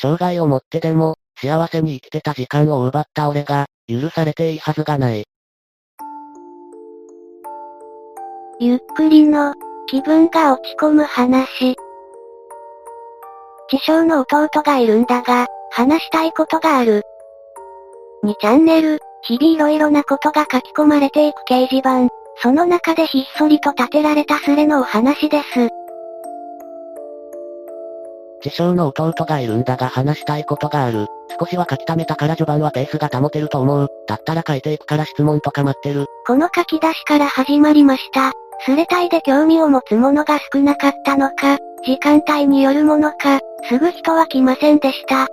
障害を持ってでも、幸せに生きてた時間を奪った俺が、許されていいはずがない。ゆっくりの、気分が落ち込む話。自称の弟がいるんだが、話したいことがある。2チャンネル、日々色々なことが書き込まれていく掲示板。その中でひっそりと立てられたスレのお話です。自称の弟がいるんだが話したいことがある。少しは書き溜めたから序盤はペースが保てると思う。だったら書いていくから質問とか待ってる。この書き出しから始まりました。スレタイで興味を持つものが少なかったのか、時間帯によるものか、すぐ人は来ませんでした。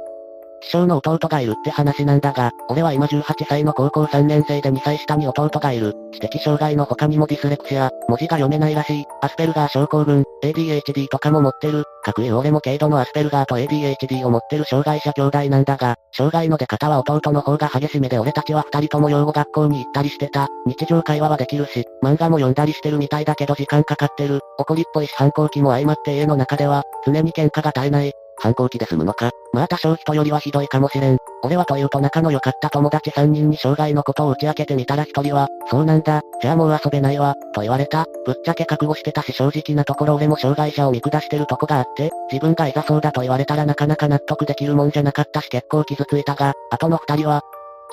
師匠の弟がいるって話なんだが、俺は今18歳の高校3年生で2歳下に弟がいる。知的障害の他にもディスレクシア、文字が読めないらしい、アスペルガー症候群、ADHD とかも持ってる。各位俺も軽度のアスペルガーと ADHD を持ってる障害者兄弟なんだが、障害の出方は弟の方が激しめで俺たちは二人とも養護学校に行ったりしてた。日常会話はできるし、漫画も読んだりしてるみたいだけど時間かかってる。怒りっぽいし反抗期も相まって家の中では、常に喧嘩が絶えない。反抗期で済むのか？まあ多少人よりはひどいかもしれん。俺はというと仲の良かった友達3人に障害のことを打ち明けてみたら1人は、そうなんだ、じゃあもう遊べないわ、と言われた。ぶっちゃけ覚悟してたし正直なところ俺も障害者を見下してるとこがあって、自分がいざそうだと言われたらなかなか納得できるもんじゃなかったし結構傷ついたが、後の2人は、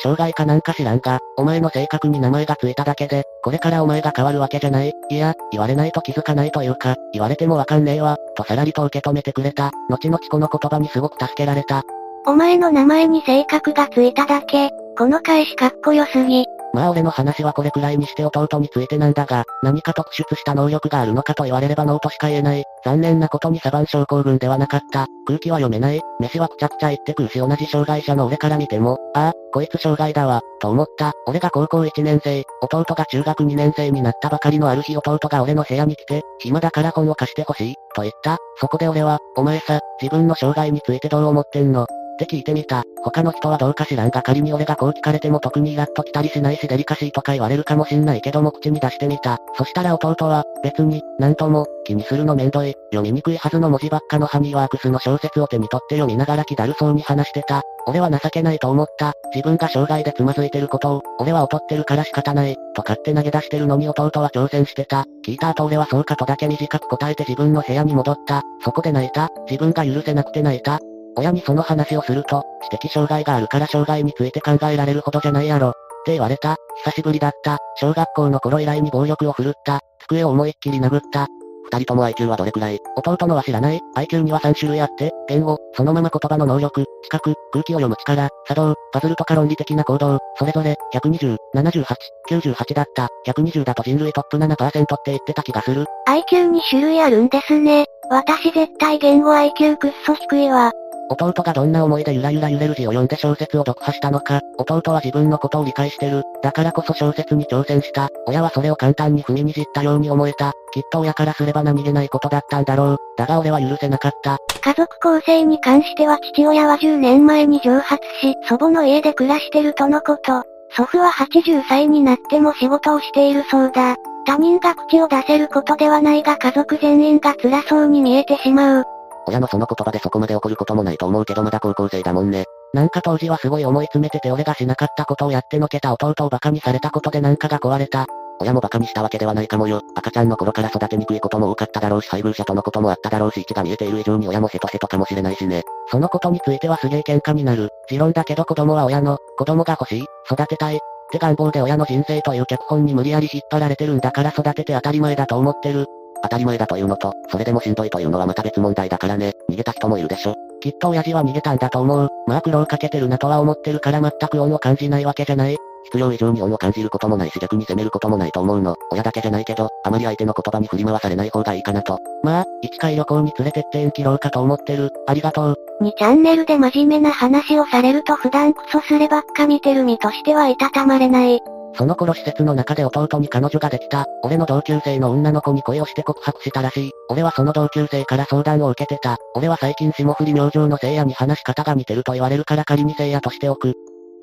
障害かなんか知らんが、お前の性格に名前がついただけで、これからお前が変わるわけじゃない。いや、言われないと気づかないというか、言われてもわかんねえわ、とさらりと受け止めてくれた。後々この言葉にすごく助けられた。お前の名前に性格がついただけ、この返しかっこよすぎ。まあ俺の話はこれくらいにして弟についてなんだが、何か特出した能力があるのかと言われればノーとしか言えない。残念なことにサバン症候群ではなかった。空気は読めない。飯はくちゃくちゃ言ってくるし同じ障害者の俺から見ても、ああ、こいつ障害だわ、と思った。俺が高校1年生、弟が中学2年生になったばかりのある日弟が俺の部屋に来て、暇だから本を貸してほしい、と言った。そこで俺は、お前さ、自分の障害についてどう思ってんの？って聞いてみた。他の人はどうか知らんが仮に俺がこう聞かれても特にイラッと来たりしないしデリカシーとか言われるかもしんないけども口に出してみた。そしたら弟は、別に、なんとも、気にするのめんどい、読みにくいはずの文字ばっかのハニーワークスの小説を手に取って読みながら気だるそうに話してた。俺は情けないと思った。自分が障害でつまずいてることを、俺は劣ってるから仕方ない、と勝手投げ出してるのに弟は挑戦してた。聞いた後俺はそうかとだけ短く答えて自分の部屋に戻った。そこで泣いた。自分が許せなくて泣いた。親にその話をすると、知的障害があるから障害について考えられるほどじゃないやろ。って言われた。久しぶりだった。小学校の頃以来に暴力を振るった。机を思いっきり殴った。二人とも IQ はどれくらい弟のは知らない ?IQ には3種類あって、言語、そのまま言葉の能力、知覚、空気を読む力、作動、パズルとか論理的な行動、それぞれ、120、78、98だった。120だと人類トップ7%って言ってた気がする。IQ に種類あるんですね。私絶対言語 IQ くっそ低いわ。弟がどんな思いでゆらゆら揺れる字を読んで小説を読破したのか、弟は自分のことを理解してる。だからこそ小説に挑戦した。親はそれを簡単に踏みにじったように思えた。きっと親からすれば何気ないことだったんだろう。だが俺は許せなかった。家族構成に関しては父親は10年前に蒸発し、祖母の家で暮らしてるとのこと。祖父は80歳になっても仕事をしているそうだ。他人が口を出せることではないが家族全員が辛そうに見えてしまう。親のその言葉でそこまで怒ることもないと思うけどまだ高校生だもんね。なんか当時はすごい思い詰めてて俺がしなかったことをやってのけた弟を馬鹿にされたことでなんかが壊れた。親も馬鹿にしたわけではないかもよ。赤ちゃんの頃から育てにくいことも多かっただろうし配偶者とのこともあっただろうし位置が見えている以上に親もヘトヘトかもしれないしね。そのことについてはすげえ喧嘩になる。持論だけど子供は親の、子供が欲しい、育てたい。って願望で親の人生という脚本に無理やり引っ張られてるんだから育てて当たり前だと思ってる。当たり前だというのと、それでもしんどいというのはまた別問題だからね。逃げた人もいるでしょ。きっと親父は逃げたんだと思う。まあ苦労かけてるなとは思ってるから全く恩を感じないわけじゃない。必要以上に恩を感じることもないし逆に責めることもないと思うの。親だけじゃないけど、あまり相手の言葉に振り回されない方がいいかなと。まあ、一回旅行に連れてって縁切ろうかと思ってる。ありがとう。2チャンネルで真面目な話をされると普段クソすればっか見てる身としてはいたたまれない。その頃施設の中で弟に彼女ができた。俺の同級生の女の子に恋をして告白したらしい。俺はその同級生から相談を受けてた。俺は最近霜降り明星の聖夜に話し方が似てると言われるから仮に聖夜としておく。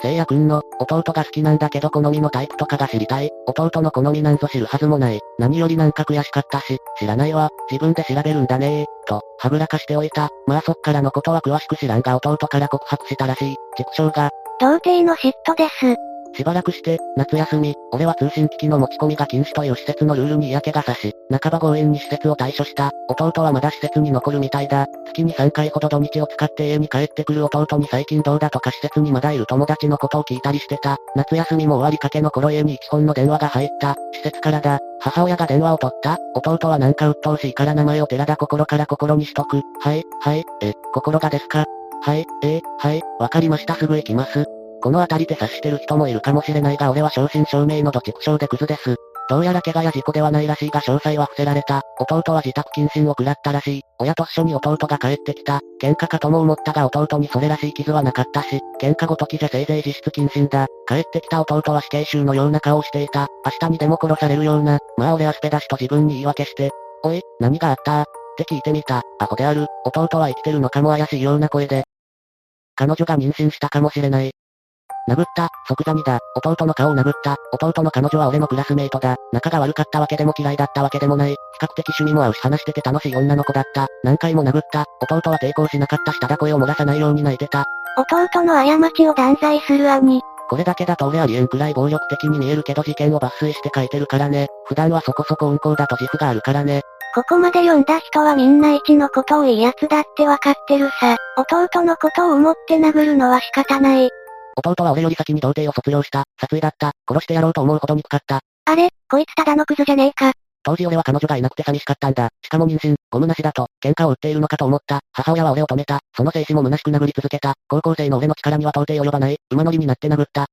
聖夜くんの、弟が好きなんだけど好みのタイプとかが知りたい。弟の好みなんぞ知るはずもない。何よりなんか悔しかったし、知らないわ、自分で調べるんだね、と、はぐらかしておいた。まあそっからのことは詳しく知らんが弟から告白したらしい。畜生が。童貞の嫉妬です。しばらくして、夏休み、俺は通信機器の持ち込みが禁止という施設のルールに嫌気がさし、半ば強引に施設を退所した。弟はまだ施設に残るみたいだ。月に3回ほど土日を使って家に帰ってくる弟に最近どうだとか施設にまだいる友達のことを聞いたりしてた。夏休みも終わりかけの頃家に一本の電話が入った。施設からだ。母親が電話を取った。弟はなんか鬱陶しいから名前を寺田心から心にしとく。はい、はい、え、心がですか？はい、えー、はい、わかりましたすぐ行きます。この辺りで察してる人もいるかもしれないが俺は正真正銘の土畜生でクズです。どうやら怪我や事故ではないらしいが詳細は伏せられた。弟は自宅謹慎を食らったらしい。親と一緒に弟が帰ってきた。喧嘩かとも思ったが弟にそれらしい傷はなかったし、喧嘩ごときじゃせいぜい実質謹慎だ。帰ってきた弟は死刑囚のような顔をしていた。明日にでも殺されるような。まあ俺はスペだしと自分に言い訳して。おい、何があった？って聞いてみた。アホである。弟は生きてるのかも怪しいような声で。彼女が妊娠したかもしれない。殴った、即座にだ。弟の顔を殴った。弟の彼女は俺のクラスメイトだ。仲が悪かったわけでも嫌いだったわけでもない。比較的趣味も合うし話してて楽しい女の子だった。何回も殴った。弟は抵抗しなかったしただ声を漏らさないように泣いてた。弟の過ちを断罪する兄。これだけだと俺ありえんくらい暴力的に見えるけど事件を抜粋して書いてるからね。普段はそこそこ温厚だと自負があるからね。ここまで読んだ人はみんな一のことをいい奴だってわかってるさ。弟のことを思って殴るのは仕方ない。弟は俺より先に童貞を卒業した。殺意だった。殺してやろうと思うほど憎かった。あれ、こいつただのクズじゃねえか。当時俺は彼女がいなくて寂しかったんだ。しかも妊娠、ゴムなしだと、喧嘩を売っているのかと思った。母親は俺を止めた。その精子も虚しく殴り続けた。高校生の俺の力には到底及ばない。馬乗りになって殴った。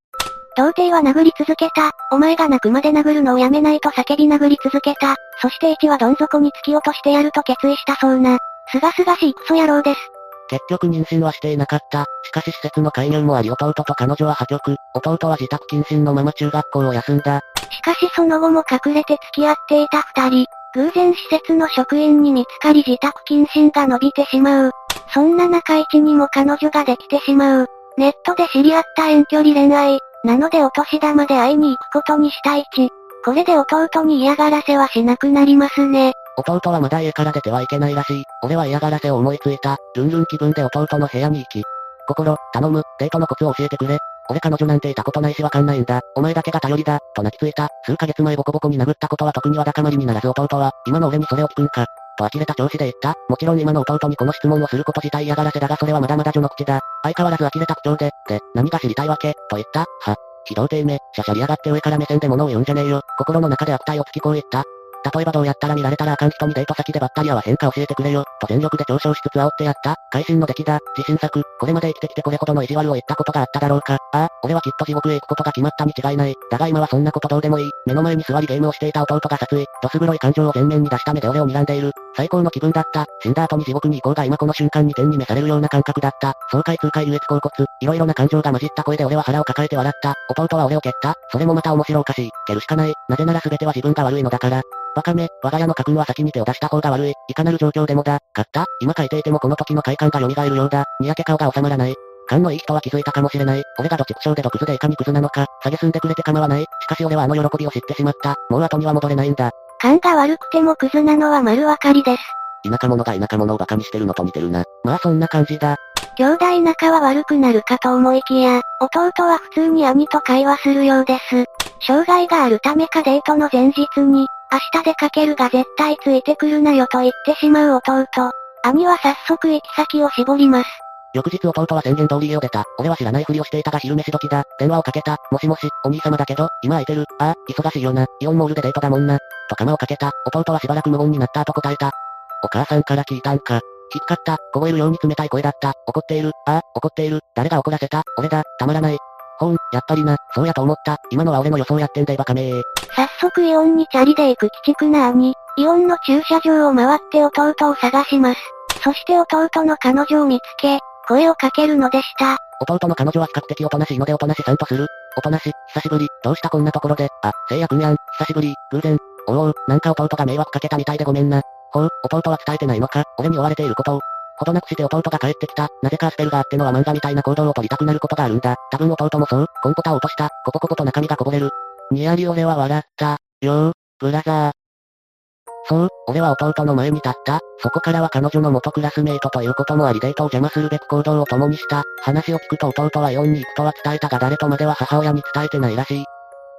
童貞は殴り続けた。お前が泣くまで殴るのをやめないと叫び殴り続けた。そして一はどん底に突き落としてやると決意したそうな。すがすがしいクソ野郎です。結局妊娠はしていなかった。しかし施設の介入もあり弟と彼女は破局。弟は自宅謹慎のまま中学校を休んだ。しかしその後も隠れて付き合っていた二人。偶然施設の職員に見つかり自宅謹慎が伸びてしまう。そんな中一にも彼女ができてしまう。ネットで知り合った遠距離恋愛。なのでお年玉で会いに行くことにした一。これで弟に嫌がらせはしなくなりますね。弟はまだ家から出てはいけないらしい。俺は嫌がらせを思いついた。ルンルン気分で弟の部屋に行き。心、頼む、デートのコツを教えてくれ。俺彼女なんていたことないしわかんないんだ。お前だけが頼りだ、と泣きついた。数ヶ月前ボコボコに殴ったことは特にわだかまりにならず弟は、今の俺にそれを聞くんか。と呆れた調子で言った。もちろん今の弟にこの質問をすること自体嫌がらせだがそれはまだまだ序の口だ。相変わらず呆れた口調で、で、何が知りたいわけ、と言った。は、非道低め、しゃしゃりやがって上から目線で物を言うんじゃねえよ。心の中で悪態をつきこう言った。例えばどうやったら見られたらあかん人にデート先でばったり会わへんか教えてくれよ、と全力で嘲笑しつつ煽ってやった。会心の出来だ、自信作、これまで生きてきてこれほどの意地悪を言ったことがあっただろうか。ああ、俺はきっと地獄へ行くことが決まったに違いない。だが今はそんなことどうでもいい。目の前に座りゲームをしていた弟が殺意、どす黒い感情を前面に出した目で俺を睨んでいる。最高の気分だった。死んだ後に地獄に行こうが今この瞬間に天に召されるような感覚だった。爽快痛快優越甲骨、いろいろな感情が混じった声で俺は腹を抱えて笑った。弟は俺を蹴った。それもまた面白おかしい。蹴るしかない。なぜなら全ては自分が悪いのだから。バカめ、我が家の家訓は先に手を出した方が悪い。いかなる状況でもだ。勝った今書いていてもこの時の快感が蘇るようだ。にやけ顔が収まらない。勘のいい人は気づいたかもしれない。俺がどちくしょうで毒でいかにクズなのか。下げすんでくれて構わない。しかし俺はあの喜びを知ってしまった。もう後には戻れないんだ。勘が悪くてもクズなのは丸分かりです。田舎者が田舎者を馬鹿にしてるのと似てるな。まあそんな感じだ。兄弟仲は悪くなるかと思いきや、弟は普通に兄と会話するようです。障害があるためかデートの前日に、明日出かけるが絶対ついてくるなよと言ってしまう弟。兄は早速行き先を絞ります。翌日弟は宣言通り家を出た。俺は知らないふりをしていたが昼飯時だ。電話をかけた。もしもし、お兄様だけど、今空いてる。ああ、忙しいよな。イオンモールでデートだもんな。と釜をかけた。弟はしばらく無言になった後答えた。お母さんから聞いたんか。引っかった。凍えるように冷たい声だった。怒っている。ああ、怒っている。誰が怒らせた俺だ。たまらない。ほん、やっぱりな、そうやと思った。今のは俺の予想やってんだいバカめー。早速イオンにチャリで行く鬼畜な兄。イオンの駐車場を回って弟を探します。そして弟の彼女を見つけ、声をかけるのでした。弟の彼女は比較的おとなしいのでおとなしさんとする。おとなし、久しぶり、どうしたこんなところで、あ、聖夜くんやん、久しぶり、偶然。おおなんか弟が迷惑かけたみたいでごめんな。ほう、弟は伝えてないのか、俺に追われていることを。ほどなくして弟が帰ってきた。なぜかアスペルがあってのは漫画みたいな行動を取りたくなることがあるんだ。多分弟もそう、コンポタを落とした、コポコポと中身がこぼれる。にやり俺は笑った。よー、ブラザー。そう、俺は弟の前に立った。そこからは彼女の元クラスメイトということもありデートを邪魔するべく行動を共にした。話を聞くと弟は4に行くとは伝えたが誰とまでは母親に伝えてないらしい。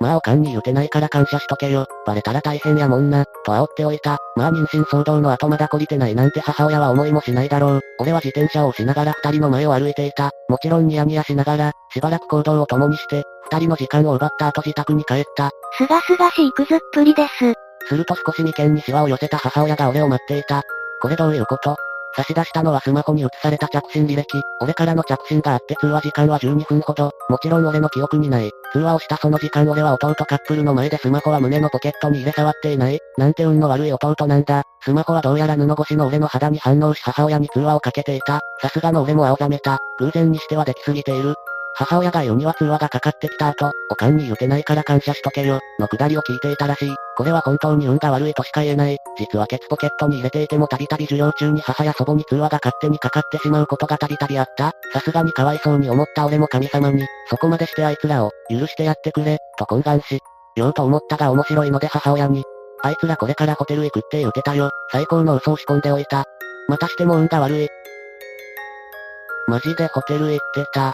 まあおかんに言うてないから感謝しとけよ。バレたら大変やもんな、と煽っておいた。まあ妊娠騒動の後まだ懲りてないなんて母親は思いもしないだろう。俺は自転車を押しながら二人の前を歩いていた。もちろんニヤニヤしながら、しばらく行動を共にして、二人の時間を奪った後自宅に帰った。すがすがしいくずっぷりです。すると少し眉間にシワを寄せた母親が俺を待っていた。これどういうこと？差し出したのはスマホに映された着信履歴。俺からの着信があって通話時間は12分ほど。もちろん俺の記憶にない。通話をしたその時間俺は弟カップルの前でスマホは胸のポケットに入れ触っていない。なんて運の悪い弟なんだ。スマホはどうやら布越しの俺の肌に反応し母親に通話をかけていた。さすがの俺も青ざめた。偶然にしてはできすぎている。母親が言うには通話がかかってきた後、おかんに言うてないから感謝しとけよ、のくだりを聞いていたらしい。これは本当に運が悪いとしか言えない。実はケツポケットに入れていてもたびたび授業中に母や祖母に通話が勝手にかかってしまうことがたびたびあった。さすがにかわいそうに思った俺も神様に、そこまでしてあいつらを、許してやってくれ、と懇願し、言おうと思ったが面白いので母親に、あいつらこれからホテル行くって言うてたよ。最高の嘘を仕込んでおいた。またしても運が悪い。マジでホテル行ってた。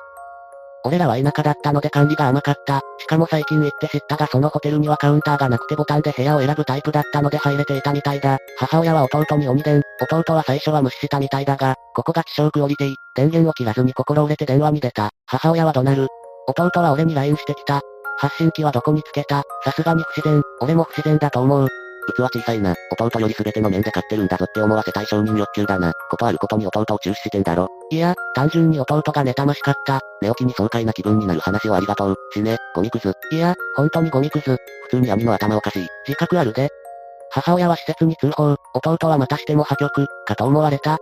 俺らは田舎だったので管理が甘かった。しかも最近行って知ったがそのホテルにはカウンターがなくてボタンで部屋を選ぶタイプだったので入れていたみたいだ。母親は弟に鬼伝、弟は最初は無視したみたいだが、ここが気象クオリティ、電源を切らずに心折れて電話に出た。母親は怒鳴る。弟は俺に LINE してきた。発信機はどこにつけたさすがに不自然、俺も不自然だと思う。器小さいな。弟より全ての面で買ってるんだぞって思わせたい承認欲求だな。ことあることに弟を中止してんだろ。いや、単純に弟が妬ましかった。寝起きに爽快な気分になる話をありがとう。死ね、ゴミクズ。いや、本当にゴミクズ。普通に兄の頭おかしい。自覚あるで。母親は施設に通報、弟はまたしても破局、かと思われた。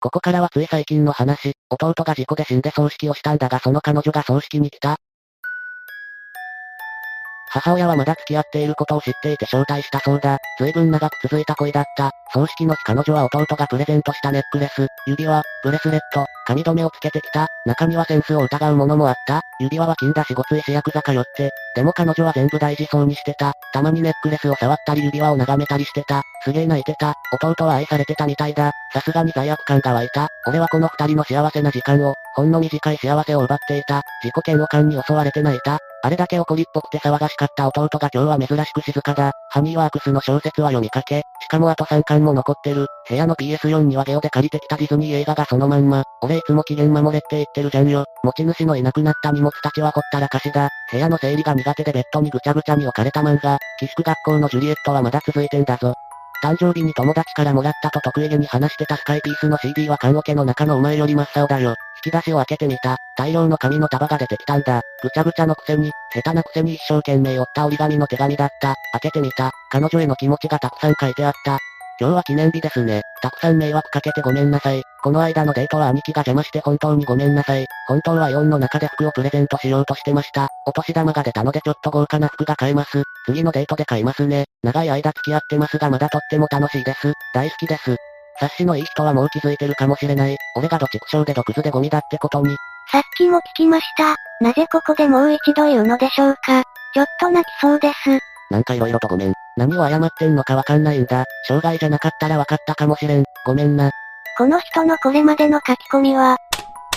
ここからはつい最近の話、弟が事故で死んで葬式をしたんだがその彼女が葬式に来た。母親はまだ付き合っていることを知っていて招待したそうだ。随分長く続いた恋だった。葬式の日彼女は弟がプレゼントしたネックレス、指輪、ブレスレット、髪留めをつけてきた。中にはセンスを疑うものもあった。指輪は金だしごついしヤクザかよって。でも彼女は全部大事そうにしてた。たまにネックレスを触ったり指輪を眺めたりしてた。すげえ泣いてた。弟は愛されてたみたいだ。さすがに罪悪感が湧いた。俺はこの二人の幸せな時間を、ほんの短い幸せを奪っていた。自己嫌悪感に襲われて泣いた。あれだけ怒りっぽくて騒がしかった弟が今日は珍しく静かだ。ハニーワークスの小説は読みかけ、しかもあと3巻も残ってる。部屋の PS4 にはゲオで借りてきたディズニー映画がそのまんま。俺いつも機嫌守れって言ってるじゃんよ。持ち主のいなくなった荷物たちはほったらかしだ。部屋の整理が苦手でベッドにぐちゃぐちゃに置かれた漫画。寄宿学校のジュリエットはまだ続いてんだぞ。誕生日に友達からもらったと得意げに話してたスカイピースの CD は缶オケの中のお前より真っ青だよ。引き出しを開けてみた。大量の紙の束が出てきたんだ。ぐちゃぐちゃのくせに、下手なくせに一生懸命折った折り紙の手紙だった。開けてみた。彼女への気持ちがたくさん書いてあった。今日は記念日ですね。たくさん迷惑かけてごめんなさい。この間のデートは兄貴が邪魔して本当にごめんなさい。本当はイオンの中で服をプレゼントしようとしてました。お年玉が出たのでちょっと豪華な服が買えます。次のデートで買いますね。長い間付き合ってますがまだとっても楽しいです。大好きです。察しのいい人はもう気づいてるかもしれない。俺がどちくしょうで毒図でゴミだってことに。さっきも聞きました。なぜここでもう一度言うのでしょうか。ちょっと泣きそうです。なんか色々とごめん。何を謝ってんのかわかんないんだ。障害じゃなかったらわかったかもしれん。ごめんな。この人のこれまでの書き込みは、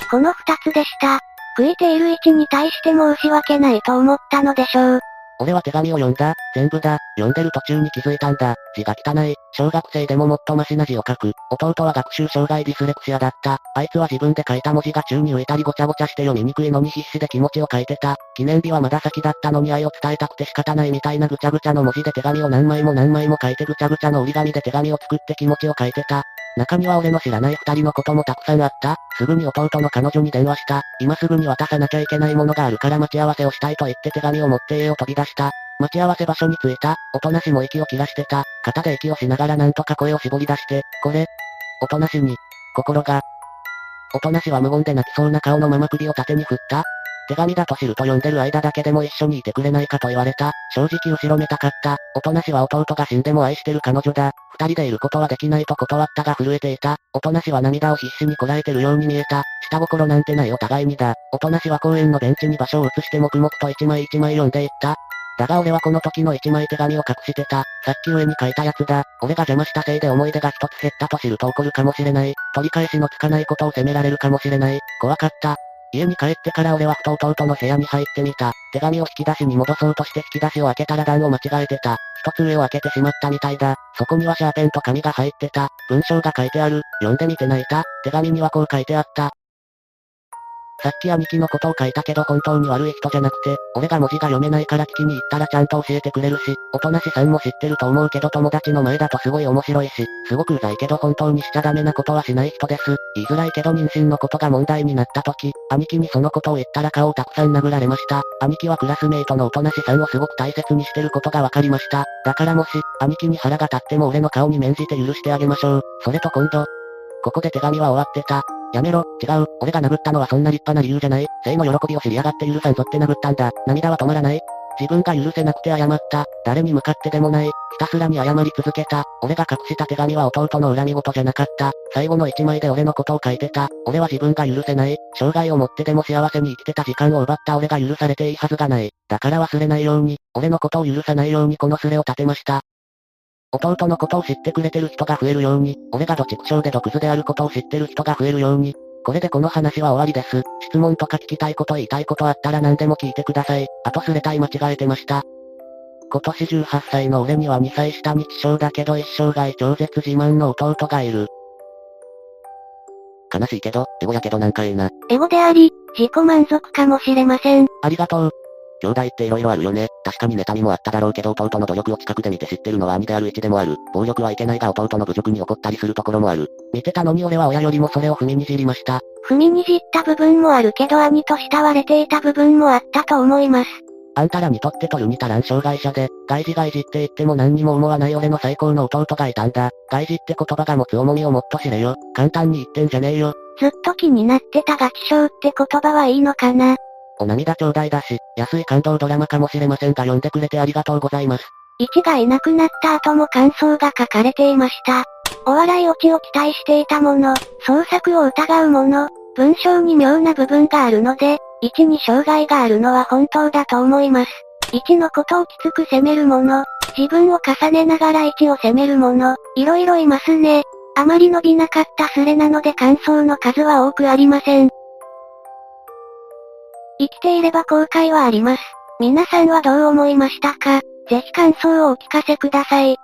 この二つでした。悔いている位置に対して申し訳ないと思ったのでしょう。俺は手紙を読んだ。全部だ。読んでる途中に気づいたんだ。字が汚い。小学生でももっとマシな字を書く。弟は学習障害ディスレクシアだった。あいつは自分で書いた文字が宙に浮いたりごちゃごちゃして読みにくいのに必死で気持ちを書いてた。記念日はまだ先だったのに愛を伝えたくて仕方ないみたいなぐちゃぐちゃの文字で手紙を何枚も何枚も書いてぐちゃぐちゃの折り紙で手紙を作って気持ちを書いてた。中には俺の知らない二人のこともたくさんあった。すぐに弟の彼女に電話した。今すぐに渡さなきゃいけないものがあるから待ち合わせをしたいと言って手紙を持って家を飛び出した。待ち合わせ場所に着いた。おとなしも息を切らしてた。肩で息をしながらなんとか声を絞り出して、これ。おとなしに。心が。おとなしは無言で泣きそうな顔のまま首を縦に振った。手紙だと知ると読んでる間だけでも一緒にいてくれないかと言われた。正直後ろめたかった。おとなしは弟が死んでも愛してる彼女だ。二人でいることはできないと断ったが震えていた。おとなしは涙を必死にこらえてるように見えた。下心なんてないお互いにだ。おとなしは公園のベンチに場所を移して黙々と一枚一枚読んでいった。だが俺はこの時の一枚手紙を隠してた。さっき上に書いたやつだ。俺が邪魔したせいで思い出が一つ減ったと知ると怒るかもしれない。取り返しのつかないことを責められるかもしれない。怖かった。家に帰ってから俺はふと弟の部屋に入ってみた。手紙を引き出しに戻そうとして引き出しを開けたら段を間違えてた。一つ上を開けてしまったみたいだ。そこにはシャーペンと紙が入ってた。文章が書いてある。読んでみて泣いた。手紙にはこう書いてあった。さっき兄貴のことを書いたけど本当に悪い人じゃなくて、俺が文字が読めないから聞きに行ったらちゃんと教えてくれるし、おとなしさんも知ってると思うけど友達の前だとすごい面白いし、すごくうざいけど本当にしちゃダメなことはしない人です。言いづらいけど妊娠のことが問題になった時、兄貴にそのことを言ったら顔をたくさん殴られました。兄貴はクラスメイトのおとなしさんをすごく大切にしてることが分かりました。だからもし、兄貴に腹が立っても俺の顔に免じて許してあげましょう。それと今度、ここで手紙は終わってた。やめろ、違う、俺が殴ったのはそんな立派な理由じゃない。生の喜びを知りやがって許さんぞって殴ったんだ。涙は止まらない。自分が許せなくて謝った。誰に向かってでもない。ひたすらに謝り続けた。俺が隠した手紙は弟の恨み事じゃなかった。最後の一枚で俺のことを書いてた。俺は自分が許せない。生涯をもってでも幸せに生きてた時間を奪った俺が許されていいはずがない。だから忘れないように、俺のことを許さないようにこのスレを立てました。弟のことを知ってくれてる人が増えるように、俺がどちくしょうで毒図であることを知ってる人が増えるように、これでこの話は終わりです。質問とか聞きたいこと言いたいことあったら何でも聞いてください。あとすれたい間違えてました。今年18歳の俺には2歳下日照だけど一生涯超絶自慢の弟がいる。悲しいけど、エゴやけどなんかいいな。エゴであり、自己満足かもしれません。ありがとう。兄弟って色々あるよね。確かに妬みもあっただろうけど弟の努力を近くで見て知ってるのは兄である位置でもある。暴力はいけないが弟の侮辱に怒ったりするところもある。見てたのに俺は親よりもそれを踏みにじりました。踏みにじった部分もあるけど兄と慕われていた部分もあったと思います。あんたらにとってとるに足らん障害者で、外事外事って言っても何にも思わない俺の最高の弟がいたんだ。外事って言葉が持つ重みをもっと知れよ。簡単に言ってんじゃねえよ。ずっと気になってたガキ症って言葉はいいのかなお涙ちょうだし、安い感動ドラマかもしれませんが読んでくれてありがとうございます。一がいなくなった後も感想が書かれていました。お笑いオチを期待していたもの、創作を疑うもの、文章に妙な部分があるので、一に障害があるのは本当だと思います。一のことをきつく責めるもの、自分を重ねながら一を責めるもの、いろいろいますね。あまり伸びなかったスレなので感想の数は多くありません。生きていれば後悔はあります。皆さんはどう思いましたか？ぜひ感想をお聞かせください。